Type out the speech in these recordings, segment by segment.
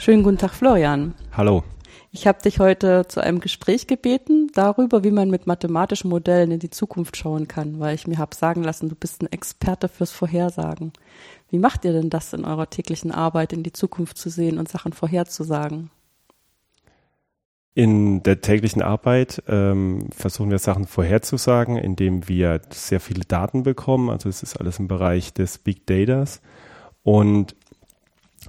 Schönen guten Tag, Florian. Hallo. Ich habe dich heute zu einem Gespräch gebeten darüber, wie man mit mathematischen Modellen in die Zukunft schauen kann, weil ich mir habe sagen lassen, du bist ein Experte fürs Vorhersagen. Wie macht ihr denn das in eurer täglichen Arbeit, in die Zukunft zu sehen und Sachen vorherzusagen? In der täglichen Arbeit ähm, versuchen wir Sachen vorherzusagen, indem wir sehr viele Daten bekommen. Also es ist alles im Bereich des Big Datas. Und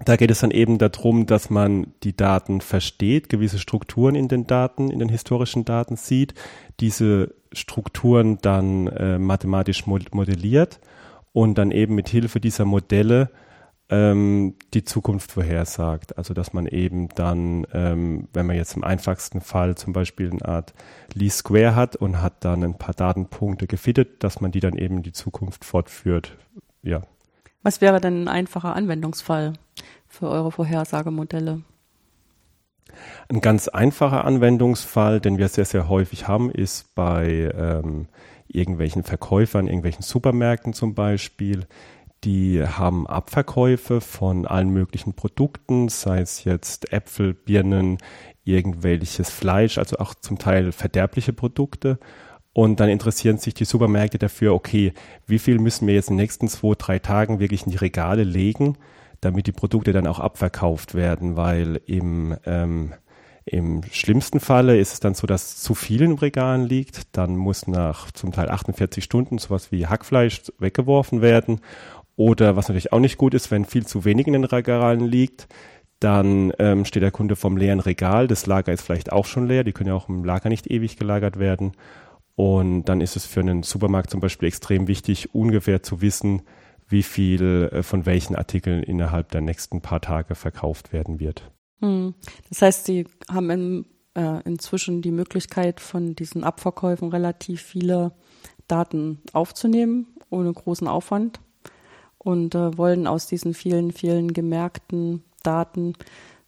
da geht es dann eben darum, dass man die Daten versteht, gewisse Strukturen in den Daten, in den historischen Daten sieht, diese Strukturen dann äh, mathematisch modelliert und dann eben mit Hilfe dieser Modelle ähm, die Zukunft vorhersagt. Also dass man eben dann, ähm, wenn man jetzt im einfachsten Fall zum Beispiel eine Art Least Square hat und hat dann ein paar Datenpunkte gefittet, dass man die dann eben in die Zukunft fortführt. Ja. Was wäre denn ein einfacher Anwendungsfall für eure Vorhersagemodelle? Ein ganz einfacher Anwendungsfall, den wir sehr, sehr häufig haben, ist bei ähm, irgendwelchen Verkäufern, irgendwelchen Supermärkten zum Beispiel, die haben Abverkäufe von allen möglichen Produkten, sei es jetzt Äpfel, Birnen, irgendwelches Fleisch, also auch zum Teil verderbliche Produkte. Und dann interessieren sich die Supermärkte dafür, okay, wie viel müssen wir jetzt in den nächsten zwei, drei Tagen wirklich in die Regale legen, damit die Produkte dann auch abverkauft werden, weil im, ähm, im schlimmsten Falle ist es dann so, dass zu viel in Regalen liegt. Dann muss nach zum Teil 48 Stunden sowas wie Hackfleisch weggeworfen werden. Oder was natürlich auch nicht gut ist, wenn viel zu wenig in den Regalen liegt, dann ähm, steht der Kunde vom leeren Regal. Das Lager ist vielleicht auch schon leer. Die können ja auch im Lager nicht ewig gelagert werden. Und dann ist es für einen Supermarkt zum Beispiel extrem wichtig, ungefähr zu wissen, wie viel äh, von welchen Artikeln innerhalb der nächsten paar Tage verkauft werden wird. Hm. Das heißt, Sie haben in, äh, inzwischen die Möglichkeit, von diesen Abverkäufen relativ viele Daten aufzunehmen, ohne großen Aufwand und äh, wollen aus diesen vielen, vielen gemerkten Daten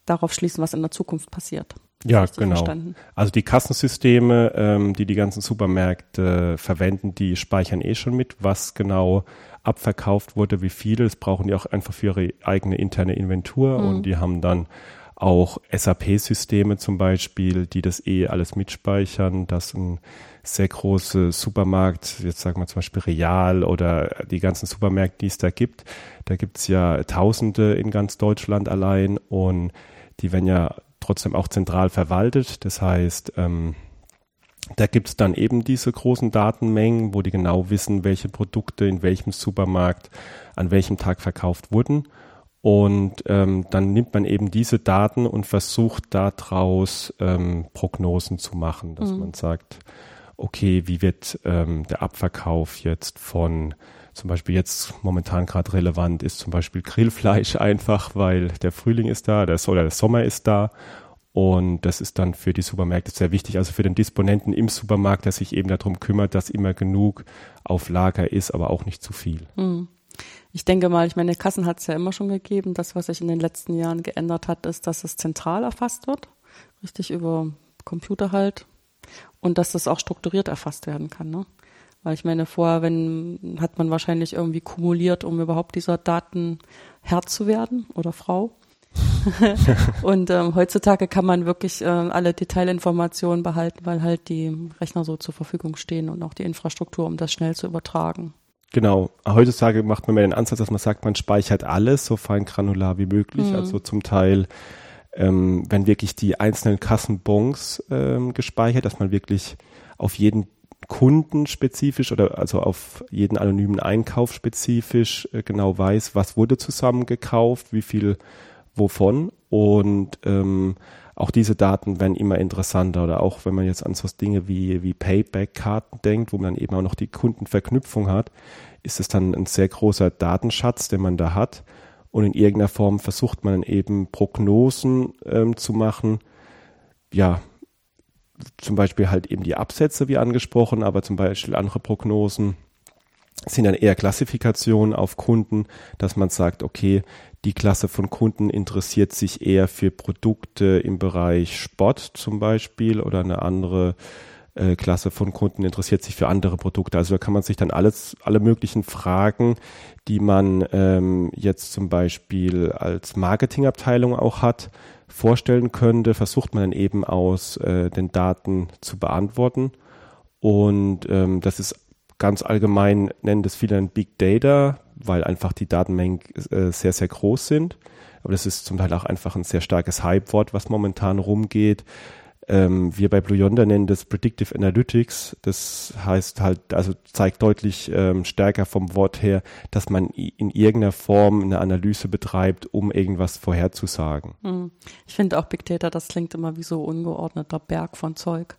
darauf schließen, was in der Zukunft passiert. Ja, genau. Verstanden. Also die Kassensysteme, ähm, die die ganzen Supermärkte verwenden, die speichern eh schon mit, was genau abverkauft wurde, wie viel. Das brauchen die auch einfach für ihre eigene interne Inventur mhm. und die haben dann auch SAP-Systeme zum Beispiel, die das eh alles mitspeichern, dass ein sehr große Supermarkt, jetzt sagen wir zum Beispiel Real oder die ganzen Supermärkte, die es da gibt. Da gibt's ja Tausende in ganz Deutschland allein und die werden ja trotzdem auch zentral verwaltet. Das heißt, ähm, da gibt's dann eben diese großen Datenmengen, wo die genau wissen, welche Produkte in welchem Supermarkt an welchem Tag verkauft wurden. Und ähm, dann nimmt man eben diese Daten und versucht daraus ähm, Prognosen zu machen, dass mhm. man sagt, okay, wie wird ähm, der Abverkauf jetzt von zum Beispiel jetzt momentan gerade relevant ist zum Beispiel Grillfleisch einfach, weil der Frühling ist da, der, oder der Sommer ist da und das ist dann für die Supermärkte sehr wichtig, also für den Disponenten im Supermarkt, der sich eben darum kümmert, dass immer genug auf Lager ist, aber auch nicht zu viel. Hm. Ich denke mal, ich meine, Kassen hat es ja immer schon gegeben. Das, was sich in den letzten Jahren geändert hat, ist, dass es zentral erfasst wird, richtig über Computer halt, und dass das auch strukturiert erfasst werden kann. Ne? Weil ich meine, vorher, wenn, hat man wahrscheinlich irgendwie kumuliert, um überhaupt dieser Daten Herr zu werden oder Frau. und ähm, heutzutage kann man wirklich äh, alle Detailinformationen behalten, weil halt die Rechner so zur Verfügung stehen und auch die Infrastruktur, um das schnell zu übertragen. Genau. Heutzutage macht man mehr den Ansatz, dass man sagt, man speichert alles so fein granular wie möglich. Mhm. Also zum Teil ähm, wenn wirklich die einzelnen Kassenbons ähm, gespeichert, dass man wirklich auf jeden Kunden spezifisch oder also auf jeden anonymen Einkauf spezifisch äh, genau weiß, was wurde zusammen gekauft, wie viel wovon. Und ähm, auch diese Daten werden immer interessanter. Oder auch wenn man jetzt an so Dinge wie, wie Payback-Karten denkt, wo man dann eben auch noch die Kundenverknüpfung hat, ist es dann ein sehr großer Datenschatz, den man da hat und in irgendeiner Form versucht man eben Prognosen ähm, zu machen. Ja, zum Beispiel halt eben die Absätze wie angesprochen, aber zum Beispiel andere Prognosen sind dann eher Klassifikationen auf Kunden, dass man sagt, okay, die Klasse von Kunden interessiert sich eher für Produkte im Bereich Sport zum Beispiel oder eine andere äh, Klasse von Kunden interessiert sich für andere Produkte. Also da kann man sich dann alles, alle möglichen Fragen, die man ähm, jetzt zum Beispiel als Marketingabteilung auch hat, vorstellen könnte, versucht man dann eben aus äh, den Daten zu beantworten. Und ähm, das ist ganz allgemein, nennen das viele ein Big Data, weil einfach die Datenmengen äh, sehr, sehr groß sind. Aber das ist zum Teil auch einfach ein sehr starkes Hype-Wort, was momentan rumgeht. Ähm, wir bei Blue Yonder nennen das Predictive Analytics. Das heißt halt, also zeigt deutlich ähm, stärker vom Wort her, dass man in irgendeiner Form eine Analyse betreibt, um irgendwas vorherzusagen. Hm. Ich finde auch Big Data, das klingt immer wie so ungeordneter Berg von Zeug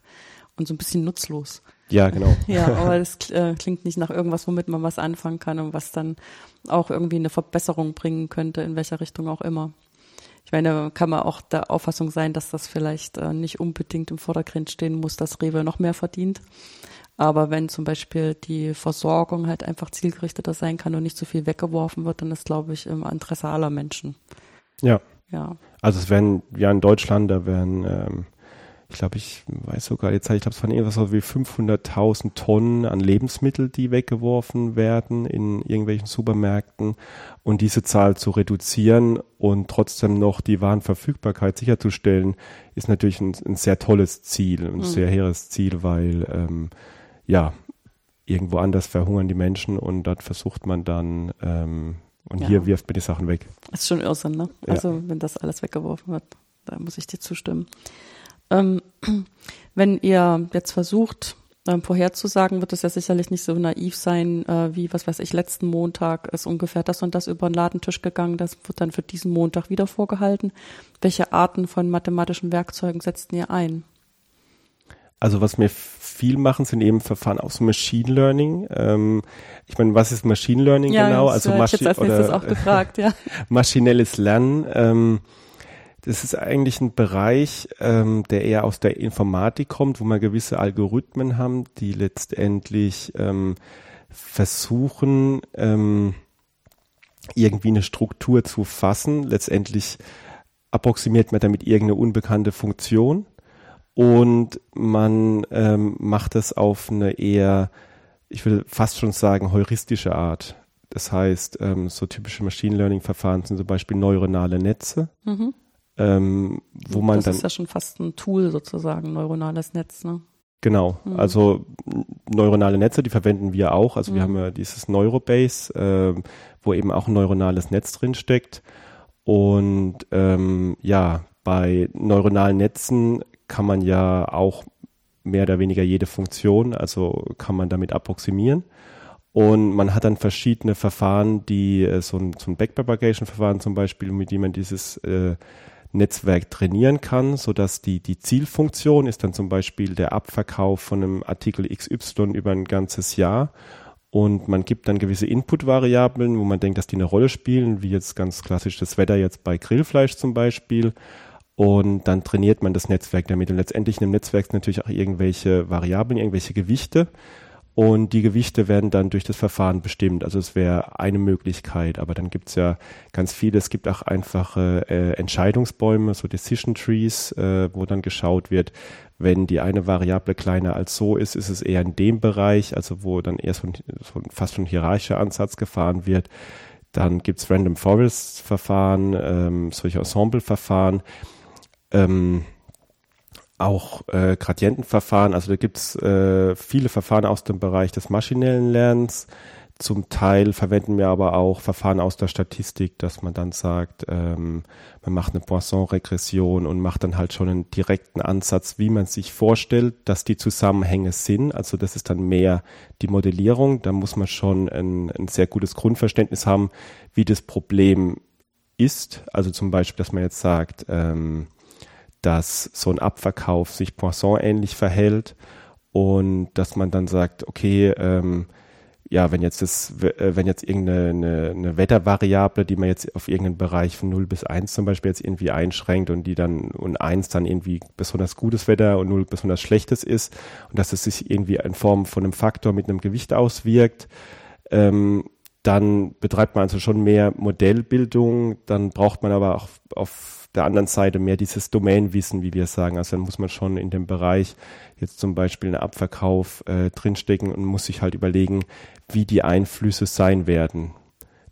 und so ein bisschen nutzlos. Ja, genau. ja, aber das äh, klingt nicht nach irgendwas, womit man was anfangen kann und was dann auch irgendwie eine Verbesserung bringen könnte, in welcher Richtung auch immer. Ich meine, kann man auch der Auffassung sein, dass das vielleicht äh, nicht unbedingt im Vordergrund stehen muss, dass Rewe noch mehr verdient. Aber wenn zum Beispiel die Versorgung halt einfach zielgerichteter sein kann und nicht so viel weggeworfen wird, dann ist, glaube ich, im Interesse aller Menschen. Ja. Ja. Also es werden ja in Deutschland, da werden ähm, ich glaube, ich weiß sogar die Zahl, ich glaube, es waren irgendwas so wie 500.000 Tonnen an Lebensmitteln, die weggeworfen werden in irgendwelchen Supermärkten. Und diese Zahl zu reduzieren und trotzdem noch die Warenverfügbarkeit sicherzustellen, ist natürlich ein, ein sehr tolles Ziel, ein mhm. sehr hehres Ziel, weil, ähm, ja, irgendwo anders verhungern die Menschen und dort versucht man dann, ähm, und ja. hier wirft man die Sachen weg. Das ist schon Irrsinn, ne? Also, ja. wenn das alles weggeworfen wird, da muss ich dir zustimmen. Ähm, wenn ihr jetzt versucht, ähm, vorherzusagen, wird es ja sicherlich nicht so naiv sein, äh, wie, was weiß ich, letzten Montag ist ungefähr das und das über den Ladentisch gegangen. Das wird dann für diesen Montag wieder vorgehalten. Welche Arten von mathematischen Werkzeugen setzt ihr ein? Also was wir viel machen, sind eben Verfahren aus Machine Learning. Ähm, ich meine, was ist Machine Learning ja, genau? Also Maschi ich jetzt als oder, gefragt, ja. maschinelles Lernen. Ähm, das ist eigentlich ein Bereich, ähm, der eher aus der Informatik kommt, wo man gewisse Algorithmen haben, die letztendlich ähm, versuchen, ähm, irgendwie eine Struktur zu fassen. Letztendlich approximiert man damit irgendeine unbekannte Funktion und man ähm, macht es auf eine eher, ich würde fast schon sagen, heuristische Art. Das heißt, ähm, so typische Machine Learning Verfahren sind zum Beispiel neuronale Netze. Mhm ähm, wo man das dann. Das ist ja schon fast ein Tool sozusagen, neuronales Netz, ne? Genau, mhm. also neuronale Netze, die verwenden wir auch. Also mhm. wir haben ja dieses Neurobase, äh, wo eben auch ein neuronales Netz drin steckt. Und ähm, ja, bei neuronalen Netzen kann man ja auch mehr oder weniger jede Funktion, also kann man damit approximieren. Und man hat dann verschiedene Verfahren, die äh, so ein, so ein Backpropagation-Verfahren zum Beispiel, mit dem man dieses äh, Netzwerk trainieren kann, so dass die, die Zielfunktion ist dann zum Beispiel der Abverkauf von einem Artikel XY über ein ganzes Jahr. Und man gibt dann gewisse Input-Variablen, wo man denkt, dass die eine Rolle spielen, wie jetzt ganz klassisch das Wetter jetzt bei Grillfleisch zum Beispiel. Und dann trainiert man das Netzwerk damit. Und letztendlich in dem Netzwerk sind natürlich auch irgendwelche Variablen, irgendwelche Gewichte und die Gewichte werden dann durch das Verfahren bestimmt. Also es wäre eine Möglichkeit, aber dann gibt's ja ganz viele. Es gibt auch einfache äh, Entscheidungsbäume, so Decision Trees, äh, wo dann geschaut wird, wenn die eine Variable kleiner als so ist, ist es eher in dem Bereich, also wo dann eher so ein, so ein fast schon hierarchischer Ansatz gefahren wird. Dann gibt's Random Forest Verfahren, ähm, solche Ensemble Verfahren. Ähm, auch äh, Gradientenverfahren. Also da gibt's äh, viele Verfahren aus dem Bereich des maschinellen Lernens. Zum Teil verwenden wir aber auch Verfahren aus der Statistik, dass man dann sagt, ähm, man macht eine Poisson-Regression und macht dann halt schon einen direkten Ansatz, wie man sich vorstellt, dass die Zusammenhänge sind. Also das ist dann mehr die Modellierung. Da muss man schon ein, ein sehr gutes Grundverständnis haben, wie das Problem ist. Also zum Beispiel, dass man jetzt sagt, ähm, dass so ein Abverkauf sich Poisson-ähnlich verhält und dass man dann sagt, okay, ähm, ja, wenn jetzt das, äh, wenn jetzt irgendeine eine, eine Wettervariable, die man jetzt auf irgendeinen Bereich von 0 bis 1 zum Beispiel jetzt irgendwie einschränkt und die dann und 1 dann irgendwie besonders gutes Wetter und 0 besonders schlechtes ist und dass es sich irgendwie in Form von einem Faktor mit einem Gewicht auswirkt, ähm, dann betreibt man also schon mehr Modellbildung, dann braucht man aber auch auf der anderen Seite mehr dieses Domainwissen, wie wir sagen. Also dann muss man schon in dem Bereich jetzt zum Beispiel einen Abverkauf äh, drinstecken und muss sich halt überlegen, wie die Einflüsse sein werden.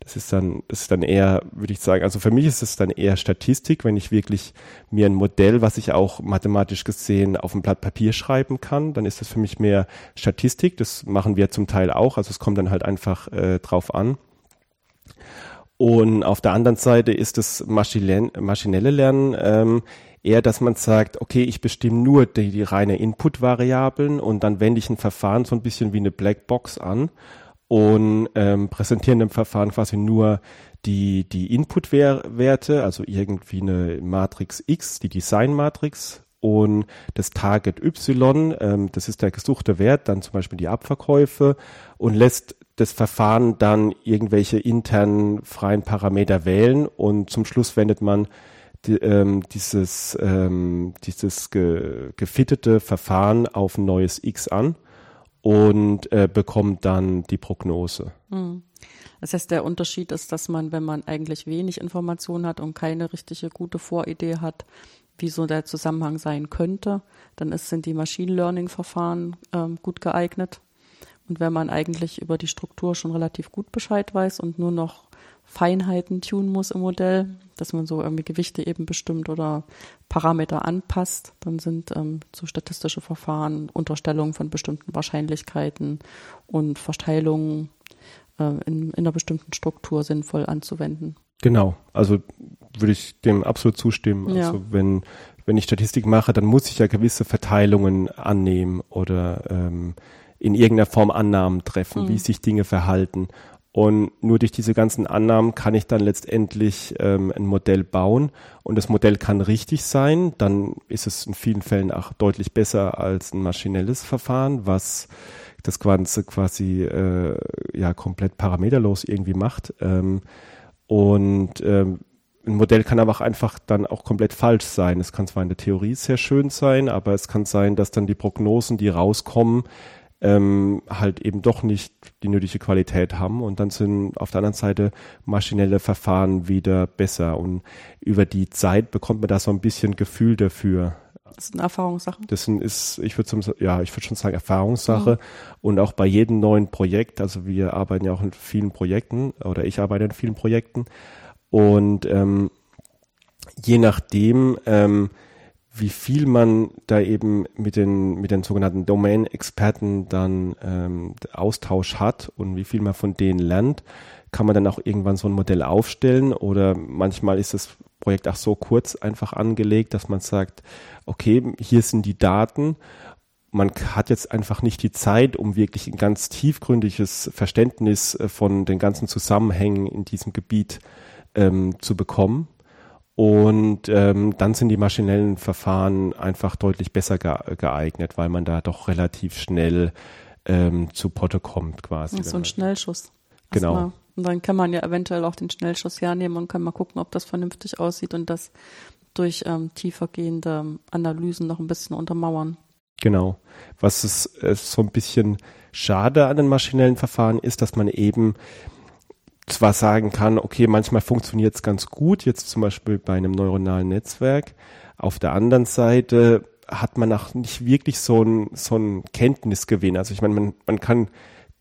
Das ist dann, das ist dann eher, würde ich sagen, also für mich ist es dann eher Statistik, wenn ich wirklich mir ein Modell, was ich auch mathematisch gesehen auf ein Blatt Papier schreiben kann, dann ist das für mich mehr Statistik. Das machen wir zum Teil auch. Also es kommt dann halt einfach äh, drauf an. Und auf der anderen Seite ist das maschinelle Lernen ähm, eher, dass man sagt, okay, ich bestimme nur die, die reine Input-Variablen und dann wende ich ein Verfahren so ein bisschen wie eine Blackbox an und ähm, präsentieren im Verfahren quasi nur die, die Input-Werte, also irgendwie eine Matrix X, die Design-Matrix und das Target Y, ähm, das ist der gesuchte Wert, dann zum Beispiel die Abverkäufe und lässt das Verfahren dann irgendwelche internen freien Parameter wählen und zum Schluss wendet man die, ähm, dieses, ähm, dieses ge, gefittete Verfahren auf ein neues X an und äh, bekommt dann die Prognose. Hm. Das heißt, der Unterschied ist, dass man, wenn man eigentlich wenig Informationen hat und keine richtige gute Voridee hat, wie so der Zusammenhang sein könnte, dann ist, sind die Machine Learning Verfahren ähm, gut geeignet. Und wenn man eigentlich über die Struktur schon relativ gut Bescheid weiß und nur noch Feinheiten tun muss im Modell, dass man so irgendwie Gewichte eben bestimmt oder Parameter anpasst, dann sind ähm, so statistische Verfahren Unterstellungen von bestimmten Wahrscheinlichkeiten und Verteilungen äh, in, in einer bestimmten Struktur sinnvoll anzuwenden. Genau, also würde ich dem absolut zustimmen. Ja. Also wenn, wenn ich Statistik mache, dann muss ich ja gewisse Verteilungen annehmen oder ähm, in irgendeiner Form Annahmen treffen, mhm. wie sich Dinge verhalten. Und nur durch diese ganzen Annahmen kann ich dann letztendlich ähm, ein Modell bauen. Und das Modell kann richtig sein. Dann ist es in vielen Fällen auch deutlich besser als ein maschinelles Verfahren, was das Ganze quasi äh, ja komplett parameterlos irgendwie macht. Ähm, und ähm, ein Modell kann aber auch einfach dann auch komplett falsch sein. Es kann zwar in der Theorie sehr schön sein, aber es kann sein, dass dann die Prognosen, die rauskommen, ähm, halt eben doch nicht die nötige Qualität haben und dann sind auf der anderen Seite maschinelle Verfahren wieder besser und über die Zeit bekommt man da so ein bisschen Gefühl dafür. Das ist eine Erfahrungssache. Das ist, ich würde ja, ich würde schon sagen Erfahrungssache mhm. und auch bei jedem neuen Projekt. Also wir arbeiten ja auch in vielen Projekten oder ich arbeite in vielen Projekten und ähm, je nachdem ähm, wie viel man da eben mit den, mit den sogenannten Domain-Experten dann ähm, Austausch hat und wie viel man von denen lernt, kann man dann auch irgendwann so ein Modell aufstellen oder manchmal ist das Projekt auch so kurz einfach angelegt, dass man sagt, okay, hier sind die Daten man hat jetzt einfach nicht die Zeit, um wirklich ein ganz tiefgründiges Verständnis äh, von den ganzen Zusammenhängen in diesem Gebiet ähm, zu bekommen. Und ähm, dann sind die maschinellen Verfahren einfach deutlich besser geeignet, weil man da doch relativ schnell ähm, zu Potte kommt quasi. So ein Schnellschuss. Genau. Mal. Und dann kann man ja eventuell auch den Schnellschuss hernehmen und kann mal gucken, ob das vernünftig aussieht und das durch ähm, tiefergehende Analysen noch ein bisschen untermauern. Genau. Was ist äh, so ein bisschen schade an den maschinellen Verfahren ist, dass man eben zwar sagen kann, okay, manchmal funktioniert es ganz gut, jetzt zum Beispiel bei einem neuronalen Netzwerk. Auf der anderen Seite hat man auch nicht wirklich so ein, so ein Kenntnisgewinn. Also ich meine, man, man kann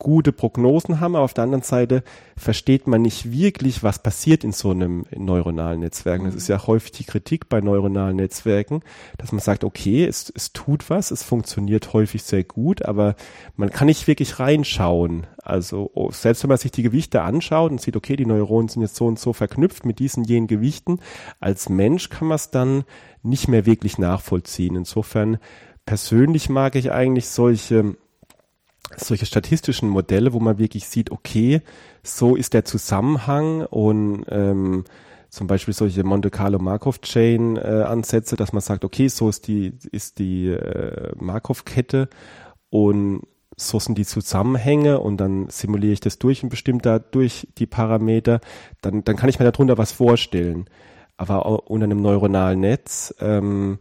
gute Prognosen haben, aber auf der anderen Seite versteht man nicht wirklich, was passiert in so einem neuronalen Netzwerk. Das ist ja häufig die Kritik bei neuronalen Netzwerken, dass man sagt, okay, es, es tut was, es funktioniert häufig sehr gut, aber man kann nicht wirklich reinschauen. Also oh, selbst wenn man sich die Gewichte anschaut und sieht, okay, die Neuronen sind jetzt so und so verknüpft mit diesen jenen Gewichten, als Mensch kann man es dann nicht mehr wirklich nachvollziehen. Insofern persönlich mag ich eigentlich solche solche statistischen Modelle, wo man wirklich sieht, okay, so ist der Zusammenhang und ähm, zum Beispiel solche Monte Carlo Markov Chain äh, Ansätze, dass man sagt, okay, so ist die ist die äh, Markov Kette und so sind die Zusammenhänge und dann simuliere ich das durch ein bestimmter durch die Parameter, dann dann kann ich mir darunter was vorstellen. Aber unter einem neuronalen Netz ähm,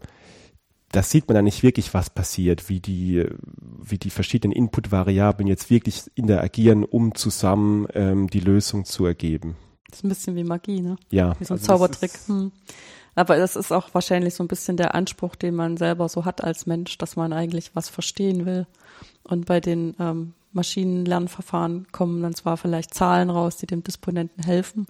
da sieht man dann nicht wirklich, was passiert, wie die, wie die verschiedenen Input-Variablen jetzt wirklich interagieren, um zusammen ähm, die Lösung zu ergeben. Das ist ein bisschen wie Magie, ne? Ja. Wie so ein also Zaubertrick. Hm. Aber das ist auch wahrscheinlich so ein bisschen der Anspruch, den man selber so hat als Mensch, dass man eigentlich was verstehen will. Und bei den ähm, Maschinenlernverfahren kommen dann zwar vielleicht Zahlen raus, die dem Disponenten helfen,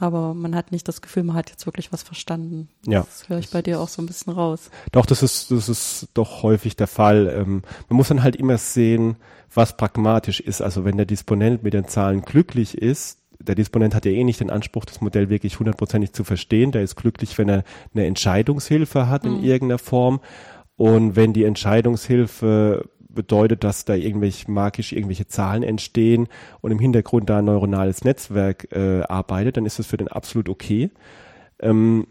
aber man hat nicht das Gefühl, man hat jetzt wirklich was verstanden. Ja. Das höre ich bei dir auch so ein bisschen raus. Doch, das ist, das ist doch häufig der Fall. Ähm, man muss dann halt immer sehen, was pragmatisch ist. Also wenn der Disponent mit den Zahlen glücklich ist, der Disponent hat ja eh nicht den Anspruch, das Modell wirklich hundertprozentig zu verstehen. Der ist glücklich, wenn er eine Entscheidungshilfe hat in mhm. irgendeiner Form. Und wenn die Entscheidungshilfe bedeutet, dass da irgendwelche magisch irgendwelche Zahlen entstehen und im Hintergrund da ein neuronales Netzwerk äh, arbeitet, dann ist das für den absolut okay. Ähm,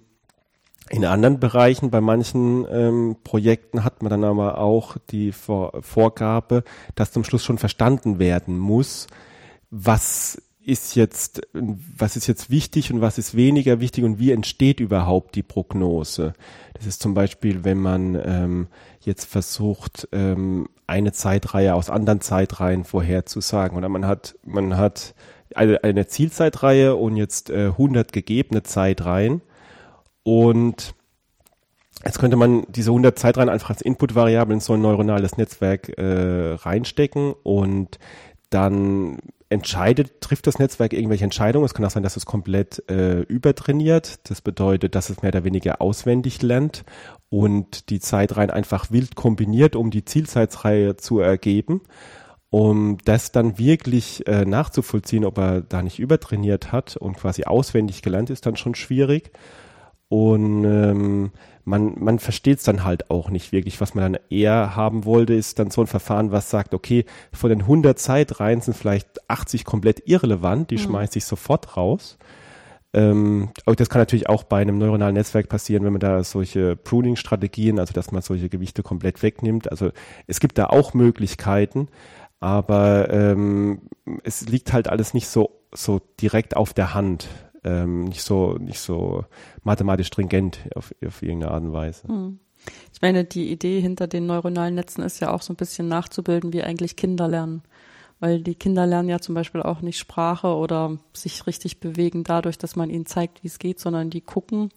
in anderen Bereichen, bei manchen ähm, Projekten hat man dann aber auch die Vor Vorgabe, dass zum Schluss schon verstanden werden muss, was ist jetzt, was ist jetzt wichtig und was ist weniger wichtig und wie entsteht überhaupt die Prognose. Das ist zum Beispiel, wenn man ähm, jetzt versucht, ähm, eine Zeitreihe aus anderen Zeitreihen vorherzusagen. Oder man hat, man hat eine, eine Zielzeitreihe und jetzt äh, 100 gegebene Zeitreihen. Und Jetzt könnte man diese 100 Zeitreihen einfach als Inputvariable in so ein neuronales Netzwerk äh, reinstecken und dann entscheidet, trifft das Netzwerk irgendwelche Entscheidungen. Es kann auch sein, dass es komplett äh, übertrainiert. Das bedeutet, dass es mehr oder weniger auswendig lernt und die Zeitreihen einfach wild kombiniert, um die Zielzeitreihe zu ergeben. Um das dann wirklich äh, nachzuvollziehen, ob er da nicht übertrainiert hat und quasi auswendig gelernt ist, dann schon schwierig. Und ähm, man, man versteht es dann halt auch nicht wirklich. Was man dann eher haben wollte, ist dann so ein Verfahren, was sagt, okay, von den 100 Zeitreihen sind vielleicht 80 komplett irrelevant, die mhm. schmeiße ich sofort raus. Ähm, aber das kann natürlich auch bei einem neuronalen Netzwerk passieren, wenn man da solche Pruning-Strategien, also dass man solche Gewichte komplett wegnimmt. Also es gibt da auch Möglichkeiten, aber ähm, es liegt halt alles nicht so, so direkt auf der Hand ähm, nicht so nicht so mathematisch stringent auf, auf irgendeine Art und Weise. Hm. Ich meine, die Idee hinter den neuronalen Netzen ist ja auch so ein bisschen nachzubilden, wie eigentlich Kinder lernen. Weil die Kinder lernen ja zum Beispiel auch nicht Sprache oder sich richtig bewegen dadurch, dass man ihnen zeigt, wie es geht, sondern die gucken,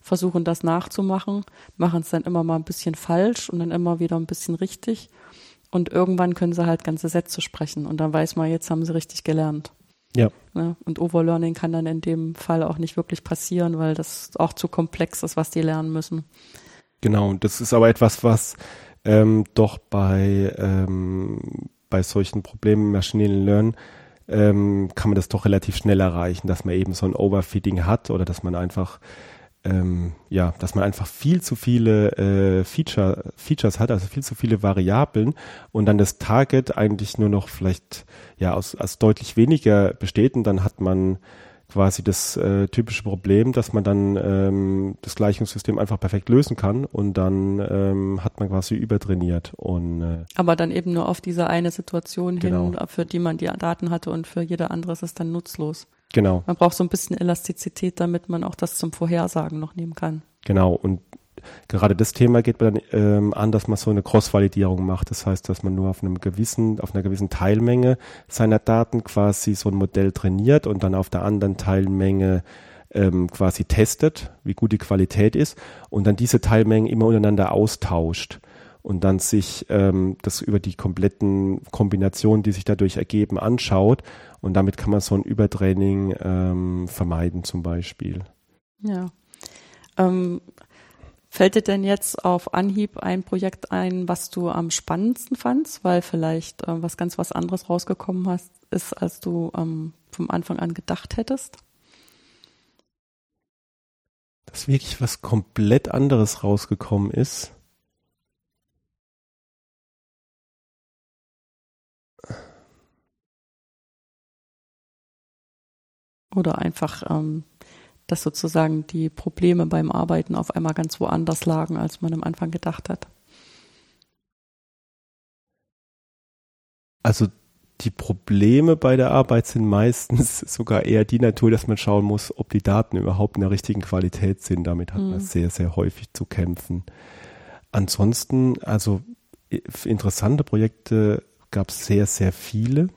versuchen das nachzumachen, machen es dann immer mal ein bisschen falsch und dann immer wieder ein bisschen richtig. Und irgendwann können sie halt ganze Sätze sprechen und dann weiß man, jetzt haben sie richtig gelernt. Ja. Ne? Und Overlearning kann dann in dem Fall auch nicht wirklich passieren, weil das auch zu komplex ist, was die lernen müssen. Genau, das ist aber etwas, was ähm, doch bei, ähm, bei solchen Problemen im Machine Learning ähm, kann man das doch relativ schnell erreichen, dass man eben so ein Overfitting hat oder dass man einfach ähm, ja, dass man einfach viel zu viele äh, Feature, Features hat, also viel zu viele Variablen und dann das Target eigentlich nur noch vielleicht ja aus, aus deutlich weniger besteht und dann hat man quasi das äh, typische Problem, dass man dann ähm, das Gleichungssystem einfach perfekt lösen kann und dann ähm, hat man quasi übertrainiert und äh, aber dann eben nur auf diese eine Situation genau. hin, für die man die Daten hatte und für jede andere ist es dann nutzlos. Genau. Man braucht so ein bisschen Elastizität, damit man auch das zum Vorhersagen noch nehmen kann. Genau. Und gerade das Thema geht man dann ähm, an, dass man so eine Cross-Validierung macht. Das heißt, dass man nur auf einem gewissen, auf einer gewissen Teilmenge seiner Daten quasi so ein Modell trainiert und dann auf der anderen Teilmenge ähm, quasi testet, wie gut die Qualität ist und dann diese Teilmengen immer untereinander austauscht und dann sich ähm, das über die kompletten Kombinationen, die sich dadurch ergeben, anschaut. Und damit kann man so ein Übertraining ähm, vermeiden zum Beispiel. Ja. Ähm, fällt dir denn jetzt auf Anhieb ein Projekt ein, was du am spannendsten fandst, weil vielleicht äh, was ganz was anderes rausgekommen hast, ist, als du ähm, vom Anfang an gedacht hättest? Dass wirklich was komplett anderes rausgekommen ist. Oder einfach, ähm, dass sozusagen die Probleme beim Arbeiten auf einmal ganz woanders lagen, als man am Anfang gedacht hat. Also die Probleme bei der Arbeit sind meistens sogar eher die Natur, dass man schauen muss, ob die Daten überhaupt in der richtigen Qualität sind. Damit hat mhm. man sehr, sehr häufig zu kämpfen. ansonsten, also interessante Projekte gab es sehr, sehr viele.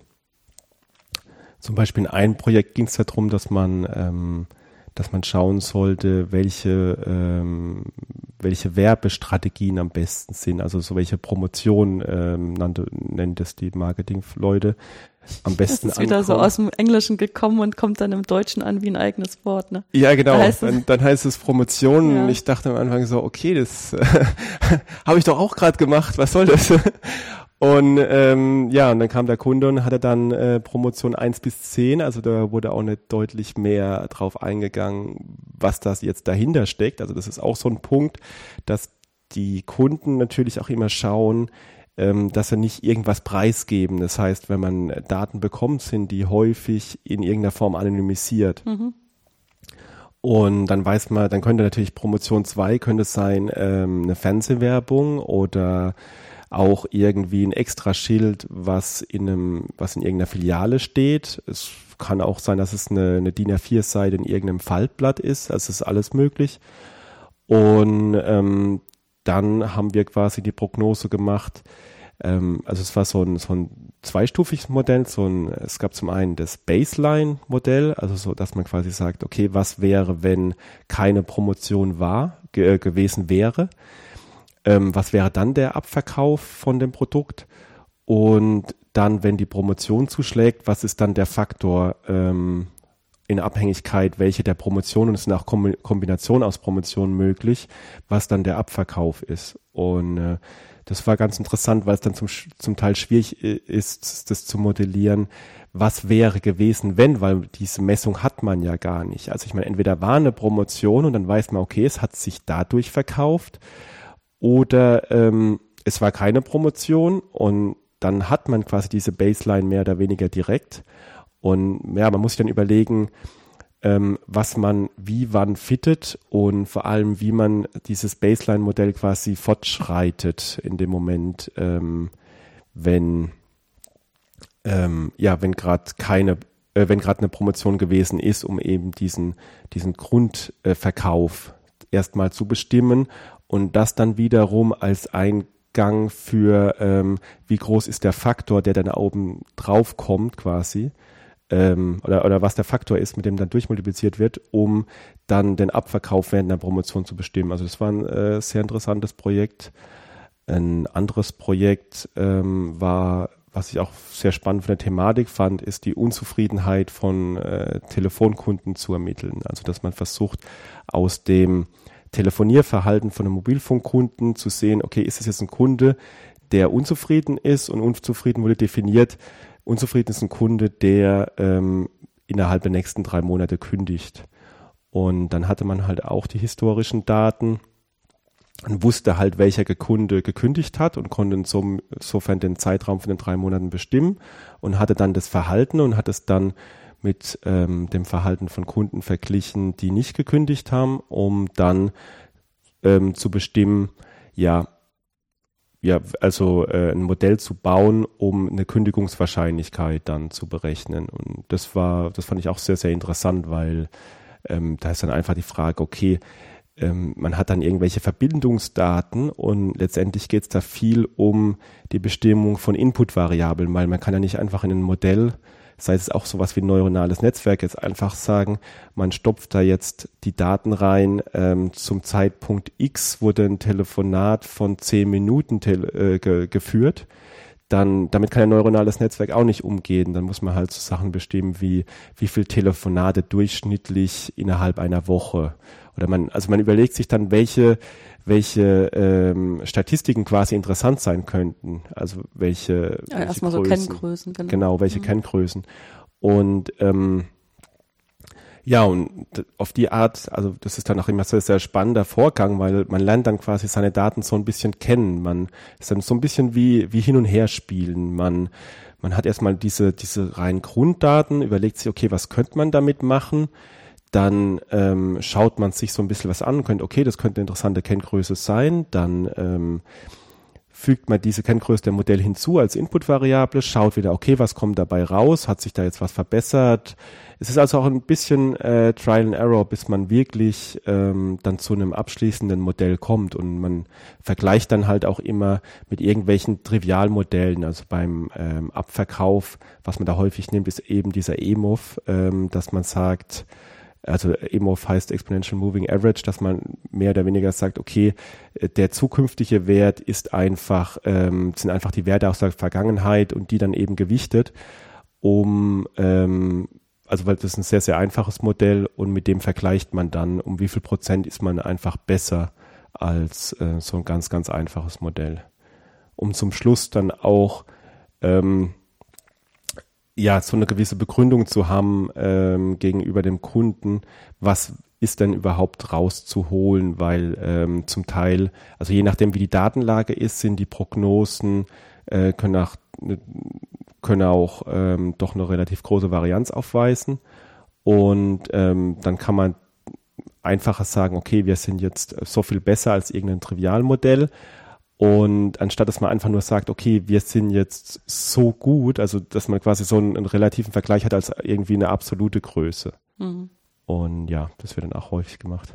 Zum Beispiel in einem Projekt ging es darum, dass man, ähm, dass man schauen sollte, welche, ähm, welche Werbestrategien am besten sind, also so welche Promotion ähm, nannte, nennt es die Marketingleute am besten Das ist wieder ankommen. so aus dem Englischen gekommen und kommt dann im Deutschen an wie ein eigenes Wort, ne? Ja, genau. Da heißt dann, dann, heißt es Promotion ja. ich dachte am Anfang so, okay, das habe ich doch auch gerade gemacht, was soll das? Und ähm, ja, und dann kam der Kunde und hatte dann äh, Promotion 1 bis 10, also da wurde auch nicht deutlich mehr drauf eingegangen, was das jetzt dahinter steckt. Also das ist auch so ein Punkt, dass die Kunden natürlich auch immer schauen, ähm, dass sie nicht irgendwas preisgeben. Das heißt, wenn man Daten bekommt, sind die häufig in irgendeiner Form anonymisiert. Mhm. Und dann weiß man, dann könnte natürlich Promotion 2 könnte sein ähm, eine Fernsehwerbung oder auch irgendwie ein extra Schild, was in einem, was in irgendeiner Filiale steht. Es kann auch sein, dass es eine, eine DIN A4-Seite in irgendeinem Faltblatt ist. Also ist alles möglich. Und ähm, dann haben wir quasi die Prognose gemacht. Ähm, also es war so ein, so ein zweistufiges Modell. So ein, es gab zum einen das Baseline-Modell, also so, dass man quasi sagt, okay, was wäre, wenn keine Promotion war, ge gewesen wäre? Ähm, was wäre dann der Abverkauf von dem Produkt und dann, wenn die Promotion zuschlägt, was ist dann der Faktor ähm, in Abhängigkeit, welche der Promotionen, es sind auch Kombinationen aus Promotionen möglich, was dann der Abverkauf ist. Und äh, das war ganz interessant, weil es dann zum, zum Teil schwierig ist, das zu modellieren, was wäre gewesen, wenn, weil diese Messung hat man ja gar nicht. Also ich meine, entweder war eine Promotion und dann weiß man, okay, es hat sich dadurch verkauft oder ähm, es war keine Promotion und dann hat man quasi diese Baseline mehr oder weniger direkt. Und ja, man muss sich dann überlegen, ähm, was man wie wann fittet und vor allem, wie man dieses Baseline-Modell quasi fortschreitet in dem Moment, ähm, wenn ähm, ja, wenn gerade keine, äh, wenn gerade eine Promotion gewesen ist, um eben diesen diesen Grundverkauf äh, erstmal zu bestimmen und das dann wiederum als Eingang für, ähm, wie groß ist der Faktor, der dann oben drauf kommt quasi, ähm, oder, oder was der Faktor ist, mit dem dann durchmultipliziert wird, um dann den Abverkauf während der Promotion zu bestimmen. Also das war ein äh, sehr interessantes Projekt. Ein anderes Projekt ähm, war, was ich auch sehr spannend von der Thematik fand, ist die Unzufriedenheit von äh, Telefonkunden zu ermitteln. Also dass man versucht, aus dem Telefonierverhalten von einem Mobilfunkkunden zu sehen, okay, ist es jetzt ein Kunde, der unzufrieden ist und unzufrieden wurde definiert, unzufrieden ist ein Kunde, der ähm, innerhalb der nächsten drei Monate kündigt. Und dann hatte man halt auch die historischen Daten und wusste halt, welcher Kunde gekündigt hat und konnte insofern den Zeitraum von den drei Monaten bestimmen und hatte dann das Verhalten und hat es dann mit ähm, dem Verhalten von Kunden verglichen, die nicht gekündigt haben, um dann ähm, zu bestimmen, ja, ja, also äh, ein Modell zu bauen, um eine Kündigungswahrscheinlichkeit dann zu berechnen. Und das war, das fand ich auch sehr, sehr interessant, weil ähm, da ist dann einfach die Frage, okay, ähm, man hat dann irgendwelche Verbindungsdaten und letztendlich geht es da viel um die Bestimmung von Inputvariablen, weil man kann ja nicht einfach in ein Modell sei es auch sowas wie ein neuronales Netzwerk, jetzt einfach sagen, man stopft da jetzt die Daten rein, ähm, zum Zeitpunkt X wurde ein Telefonat von zehn Minuten äh, ge geführt, dann damit kann ein neuronales Netzwerk auch nicht umgehen. Dann muss man halt so Sachen bestimmen wie wie viel Telefonate durchschnittlich innerhalb einer Woche. Oder man, also man überlegt sich dann, welche welche ähm, Statistiken quasi interessant sein könnten. Also welche, ja, erstmal so Kenngrößen, genau. Genau, welche mhm. Kenngrößen. Und ähm, ja, und auf die Art, also das ist dann auch immer sehr, sehr spannender Vorgang, weil man lernt dann quasi seine Daten so ein bisschen kennen. Man ist dann so ein bisschen wie, wie hin und her spielen. Man, man hat erstmal diese, diese reinen Grunddaten, überlegt sich, okay, was könnte man damit machen? Dann ähm, schaut man sich so ein bisschen was an und könnte, okay, das könnte eine interessante Kenngröße sein, dann ähm, fügt man diese Kenngröße der Modell hinzu als Inputvariable, schaut wieder, okay, was kommt dabei raus, hat sich da jetzt was verbessert. Es ist also auch ein bisschen äh, Trial and Error, bis man wirklich ähm, dann zu einem abschließenden Modell kommt und man vergleicht dann halt auch immer mit irgendwelchen Trivialmodellen. Also beim ähm, Abverkauf, was man da häufig nimmt, ist eben dieser EMOV, ähm, dass man sagt, also EMOV heißt Exponential Moving Average, dass man mehr oder weniger sagt, okay, äh, der zukünftige Wert ist einfach, ähm, sind einfach die Werte aus der Vergangenheit und die dann eben gewichtet, um, ähm, also weil das ist ein sehr, sehr einfaches Modell und mit dem vergleicht man dann, um wie viel Prozent ist man einfach besser als äh, so ein ganz, ganz einfaches Modell. Um zum Schluss dann auch ähm, ja, so eine gewisse Begründung zu haben ähm, gegenüber dem Kunden, was ist denn überhaupt rauszuholen, weil ähm, zum Teil, also je nachdem wie die Datenlage ist, sind die Prognosen, äh, können auch, können auch ähm, doch eine relativ große Varianz aufweisen. Und ähm, dann kann man einfacher sagen, okay, wir sind jetzt so viel besser als irgendein Trivialmodell und anstatt dass man einfach nur sagt, okay, wir sind jetzt so gut, also dass man quasi so einen, einen relativen Vergleich hat als irgendwie eine absolute Größe. Mhm. Und ja, das wird dann auch häufig gemacht.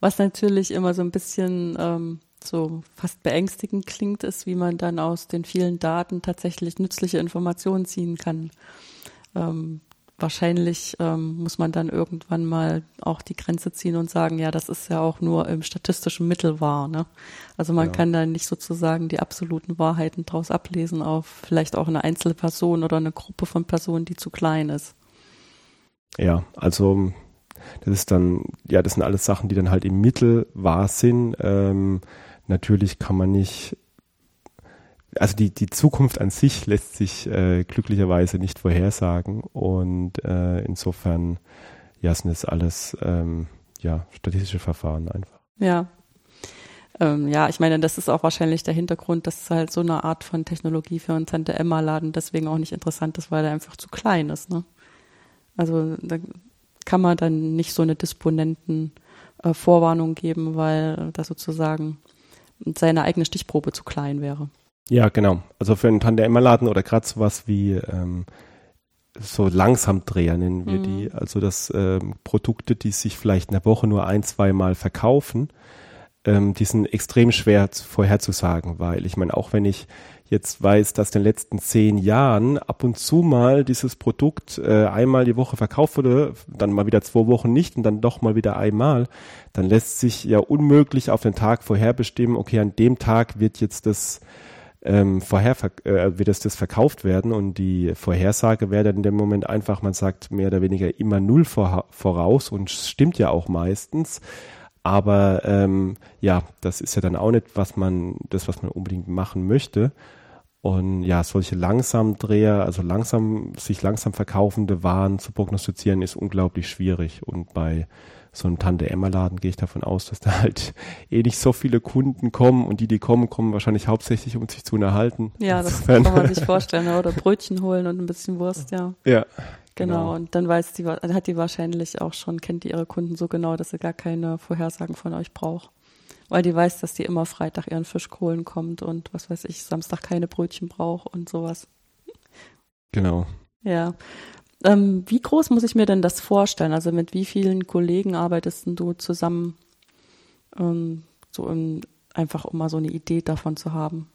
Was natürlich immer so ein bisschen ähm, so fast beängstigend klingt, ist, wie man dann aus den vielen Daten tatsächlich nützliche Informationen ziehen kann. Ähm, wahrscheinlich ähm, muss man dann irgendwann mal auch die Grenze ziehen und sagen, ja, das ist ja auch nur im statistischen Mittel wahr. Ne? Also man ja. kann da nicht sozusagen die absoluten Wahrheiten daraus ablesen auf vielleicht auch eine einzelne Person oder eine Gruppe von Personen, die zu klein ist. Ja, also das ist dann, ja, das sind alles Sachen, die dann halt im Mittel wahr sind. Ähm, natürlich kann man nicht also die, die Zukunft an sich lässt sich äh, glücklicherweise nicht vorhersagen und äh, insofern ja sind es alles ähm, ja statistische Verfahren einfach. Ja. Ähm, ja, ich meine, das ist auch wahrscheinlich der Hintergrund, dass halt so eine Art von Technologie für einen Tante Emma Laden deswegen auch nicht interessant ist, weil er einfach zu klein ist. Ne? Also da kann man dann nicht so eine Disponenten äh, geben, weil das sozusagen seine eigene Stichprobe zu klein wäre. Ja, genau. Also für einen Tante-Emma-Laden oder gerade sowas wie ähm, so Langsamdreher nennen wir mhm. die. Also dass ähm, Produkte, die sich vielleicht in der Woche nur ein, zwei Mal verkaufen, ähm, die sind extrem schwer vorherzusagen, weil ich meine, auch wenn ich jetzt weiß, dass in den letzten zehn Jahren ab und zu mal dieses Produkt äh, einmal die Woche verkauft wurde, dann mal wieder zwei Wochen nicht und dann doch mal wieder einmal, dann lässt sich ja unmöglich auf den Tag vorherbestimmen, okay, an dem Tag wird jetzt das ähm, vorher äh, wird es das verkauft werden und die Vorhersage wäre dann in dem Moment einfach, man sagt mehr oder weniger immer null vor, voraus und stimmt ja auch meistens. Aber ähm, ja, das ist ja dann auch nicht, was man, das, was man unbedingt machen möchte. Und ja, solche Langsamdreher, also langsam, sich langsam verkaufende Waren zu prognostizieren, ist unglaublich schwierig. Und bei so einem Tante-Emma-Laden gehe ich davon aus, dass da halt eh nicht so viele Kunden kommen und die, die kommen, kommen wahrscheinlich hauptsächlich, um sich zu unterhalten. Ja, das Insofern. kann man sich vorstellen. Oder Brötchen holen und ein bisschen Wurst, ja. Ja. Genau. genau. Und dann weiß die, hat die wahrscheinlich auch schon, kennt die ihre Kunden so genau, dass sie gar keine Vorhersagen von euch braucht. Weil die weiß, dass die immer Freitag ihren Fisch holen kommt und was weiß ich, Samstag keine Brötchen braucht und sowas. Genau. Ja. Ähm, wie groß muss ich mir denn das vorstellen? Also mit wie vielen Kollegen arbeitest du zusammen? Ähm, so in, einfach um mal so eine Idee davon zu haben.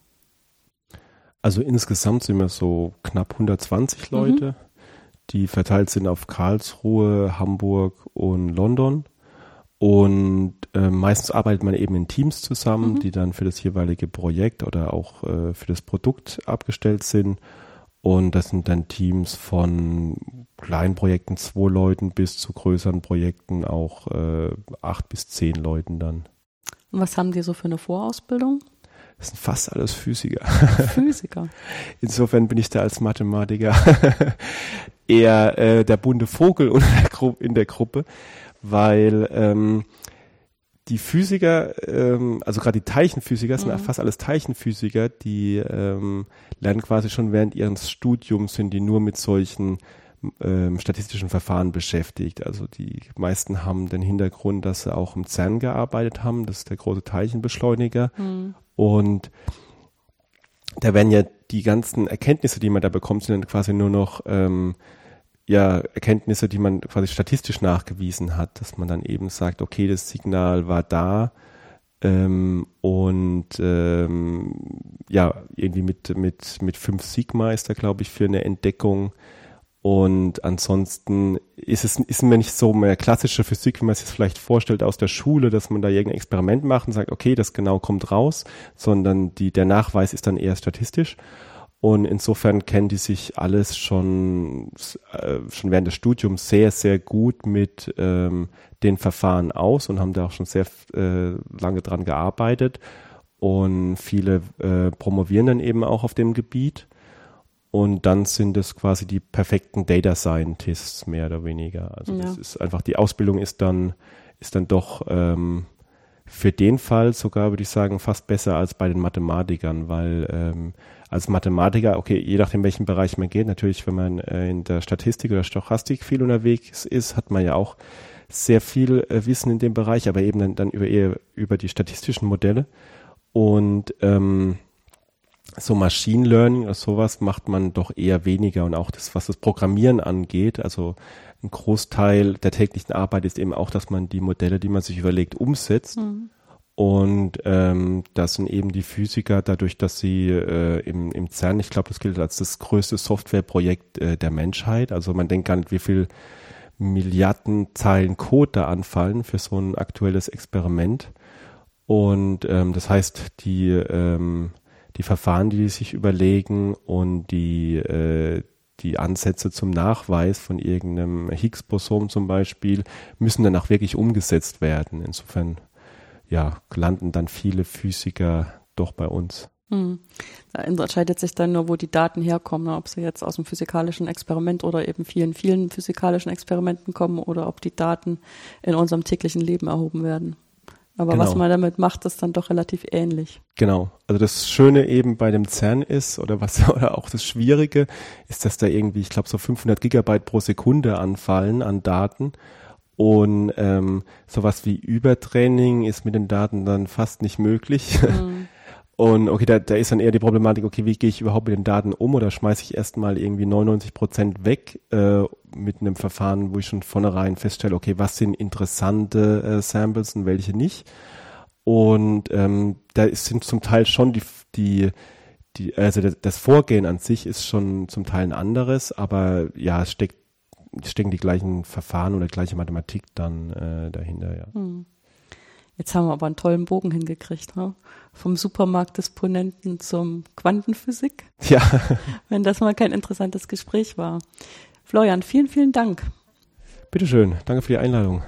Also insgesamt sind wir so knapp 120 mhm. Leute, mhm. die verteilt sind auf Karlsruhe, Hamburg und London. Und äh, meistens arbeitet man eben in Teams zusammen, mhm. die dann für das jeweilige Projekt oder auch äh, für das Produkt abgestellt sind. Und das sind dann Teams von kleinen Projekten zwei Leuten bis zu größeren Projekten auch äh, acht bis zehn Leuten dann. Und was haben die so für eine Vorausbildung? Das sind fast alles Physiker. Physiker. Insofern bin ich da als Mathematiker eher äh, der bunte Vogel in der Gruppe, weil ähm, die Physiker, ähm, also gerade die Teilchenphysiker, mhm. sind fast alles Teilchenphysiker, die ähm, lernen quasi schon während ihres Studiums, sind die nur mit solchen ähm, statistischen Verfahren beschäftigt. Also die meisten haben den Hintergrund, dass sie auch im CERN gearbeitet haben, das ist der große Teilchenbeschleuniger. Mhm. Und da werden ja die ganzen Erkenntnisse, die man da bekommt, sind dann quasi nur noch ähm, ja, Erkenntnisse, die man quasi statistisch nachgewiesen hat, dass man dann eben sagt, okay, das Signal war da ähm, und ähm, ja, irgendwie mit, mit, mit fünf Sigma ist da, glaube ich, für eine Entdeckung und ansonsten ist es ist mir nicht so mehr klassische Physik, wie man sich das vielleicht vorstellt aus der Schule, dass man da irgendein Experiment macht und sagt, okay, das genau kommt raus, sondern die, der Nachweis ist dann eher statistisch. Und insofern kennen die sich alles schon, äh, schon während des Studiums sehr, sehr gut mit ähm, den Verfahren aus und haben da auch schon sehr äh, lange dran gearbeitet. Und viele äh, promovieren dann eben auch auf dem Gebiet. Und dann sind es quasi die perfekten Data Scientists, mehr oder weniger. Also ja. das ist einfach, die Ausbildung ist dann, ist dann doch ähm, für den Fall sogar, würde ich sagen, fast besser als bei den Mathematikern, weil ähm, als Mathematiker, okay, je nachdem, welchen Bereich man geht, natürlich, wenn man äh, in der Statistik oder Stochastik viel unterwegs ist, hat man ja auch sehr viel äh, Wissen in dem Bereich, aber eben dann, dann über eher über die statistischen Modelle. Und ähm, so Machine Learning oder sowas macht man doch eher weniger und auch das, was das Programmieren angeht, also ein Großteil der täglichen Arbeit ist eben auch, dass man die Modelle, die man sich überlegt, umsetzt. Mhm. Und ähm, das sind eben die Physiker, dadurch, dass sie äh, im, im CERN, ich glaube, das gilt als das größte Softwareprojekt äh, der Menschheit. Also man denkt gar nicht, wie viel Milliarden Zeilen Code da anfallen für so ein aktuelles Experiment. Und ähm, das heißt, die ähm, die Verfahren, die die sich überlegen und die, äh, die Ansätze zum Nachweis von irgendeinem Higgs-Boson zum Beispiel, müssen dann auch wirklich umgesetzt werden. Insofern, ja, landen dann viele Physiker doch bei uns. Hm. Da entscheidet sich dann nur, wo die Daten herkommen, ne? ob sie jetzt aus dem physikalischen Experiment oder eben vielen, vielen physikalischen Experimenten kommen oder ob die Daten in unserem täglichen Leben erhoben werden. Aber genau. was man damit macht, ist dann doch relativ ähnlich. Genau. Also das Schöne eben bei dem CERN ist, oder was, oder auch das Schwierige, ist, dass da irgendwie, ich glaube, so 500 Gigabyte pro Sekunde anfallen an Daten. Und ähm, sowas wie Übertraining ist mit den Daten dann fast nicht möglich. Mhm. Und okay, da, da ist dann eher die Problematik, okay, wie gehe ich überhaupt mit den Daten um oder schmeiße ich erstmal irgendwie 99 Prozent weg äh, mit einem Verfahren, wo ich schon vornherein feststelle, okay, was sind interessante äh, Samples und welche nicht. Und ähm, da sind zum Teil schon die, die, die, also das Vorgehen an sich ist schon zum Teil ein anderes, aber ja, es steckt, stecken die gleichen Verfahren oder gleiche Mathematik dann äh, dahinter, ja. Hm. Jetzt haben wir aber einen tollen Bogen hingekriegt, ne? vom Supermarktdisponenten zum Quantenphysik. Ja. Wenn das mal kein interessantes Gespräch war. Florian, vielen, vielen Dank. Bitteschön, danke für die Einladung.